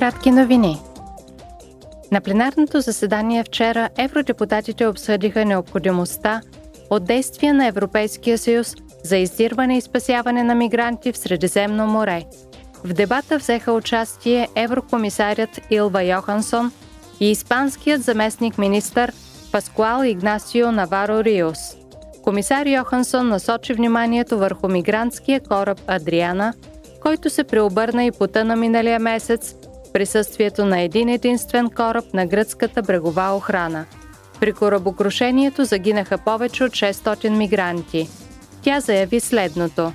Кратки новини. На пленарното заседание вчера евродепутатите обсъдиха необходимостта от действия на Европейския съюз за издирване и спасяване на мигранти в Средиземно море. В дебата взеха участие еврокомисарят Илва Йохансон и испанският заместник министър Паскуал Игнасио Наваро Риос. Комисар Йохансон насочи вниманието върху мигрантския кораб Адриана – който се преобърна и потъна миналия месец присъствието на един единствен кораб на гръцката брегова охрана. При корабокрушението загинаха повече от 600 мигранти. Тя заяви следното.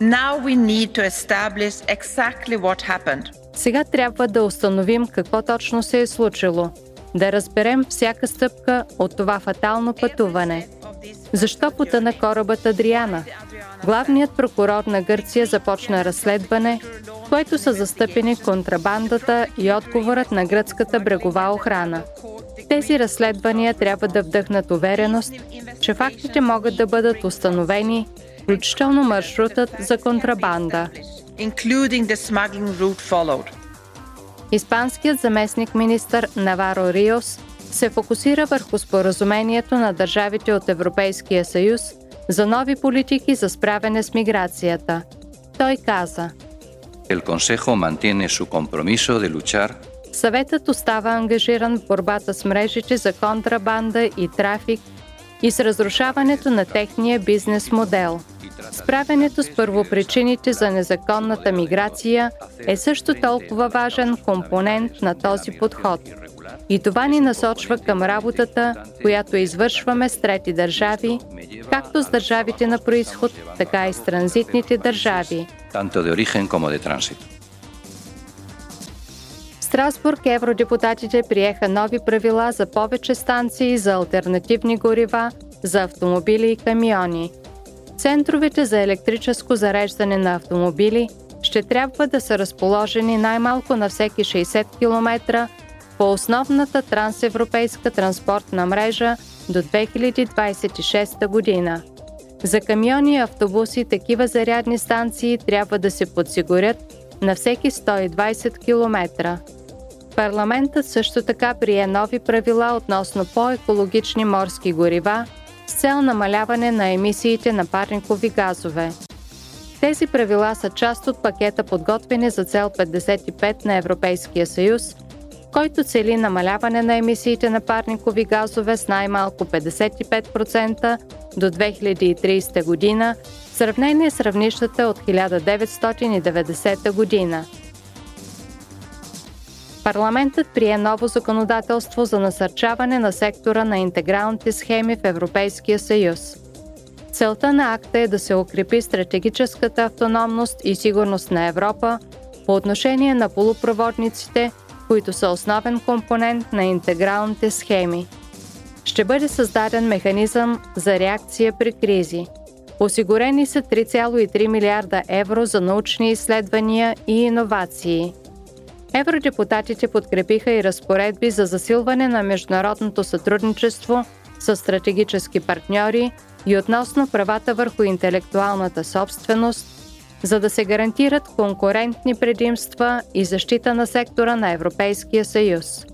Now we need to establish exactly what happened. Сега трябва да установим какво точно се е случило, да разберем всяка стъпка от това фатално пътуване. Защо потъна корабът Адриана? Главният прокурор на Гърция започна разследване, в което са застъпени контрабандата и отговорът на гръцката брегова охрана. Тези разследвания трябва да вдъхнат увереност, че фактите могат да бъдат установени, включително маршрутът за контрабанда. Испанският заместник министър Наваро Риос се фокусира върху споразумението на държавите от Европейския съюз – за нови политики за справяне с миграцията. Той каза El Consejo mantiene su compromiso de luchar Съветът остава ангажиран в борбата с мрежите за контрабанда и трафик и с разрушаването на техния бизнес модел. Справянето с първопричините за незаконната миграция е също толкова важен компонент на този подход. И това ни насочва към работата, която извършваме с трети държави, както с държавите на происход, така и с транзитните държави. В Страсбург евродепутатите приеха нови правила за повече станции за альтернативни горива за автомобили и камиони. Центровете за електрическо зареждане на автомобили ще трябва да са разположени най-малко на всеки 60 км по основната трансевропейска транспортна мрежа до 2026 година. За камиони и автобуси такива зарядни станции трябва да се подсигурят на всеки 120 км. Парламентът също така прие нови правила относно по-екологични морски горива с цел намаляване на емисиите на парникови газове. Тези правила са част от пакета подготвени за цел 55 на Европейския съюз – който цели намаляване на емисиите на парникови газове с най-малко 55% до 2030 година в сравнение с равнищата от 1990 година. Парламентът прие ново законодателство за насърчаване на сектора на интегралните схеми в Европейския съюз. Целта на акта е да се укрепи стратегическата автономност и сигурност на Европа по отношение на полупроводниците – които са основен компонент на интегралните схеми. Ще бъде създаден механизъм за реакция при кризи. Осигурени са 3,3 милиарда евро за научни изследвания и иновации. Евродепутатите подкрепиха и разпоредби за засилване на международното сътрудничество с стратегически партньори и относно правата върху интелектуалната собственост – за да се гарантират конкурентни предимства и защита на сектора на Европейския съюз.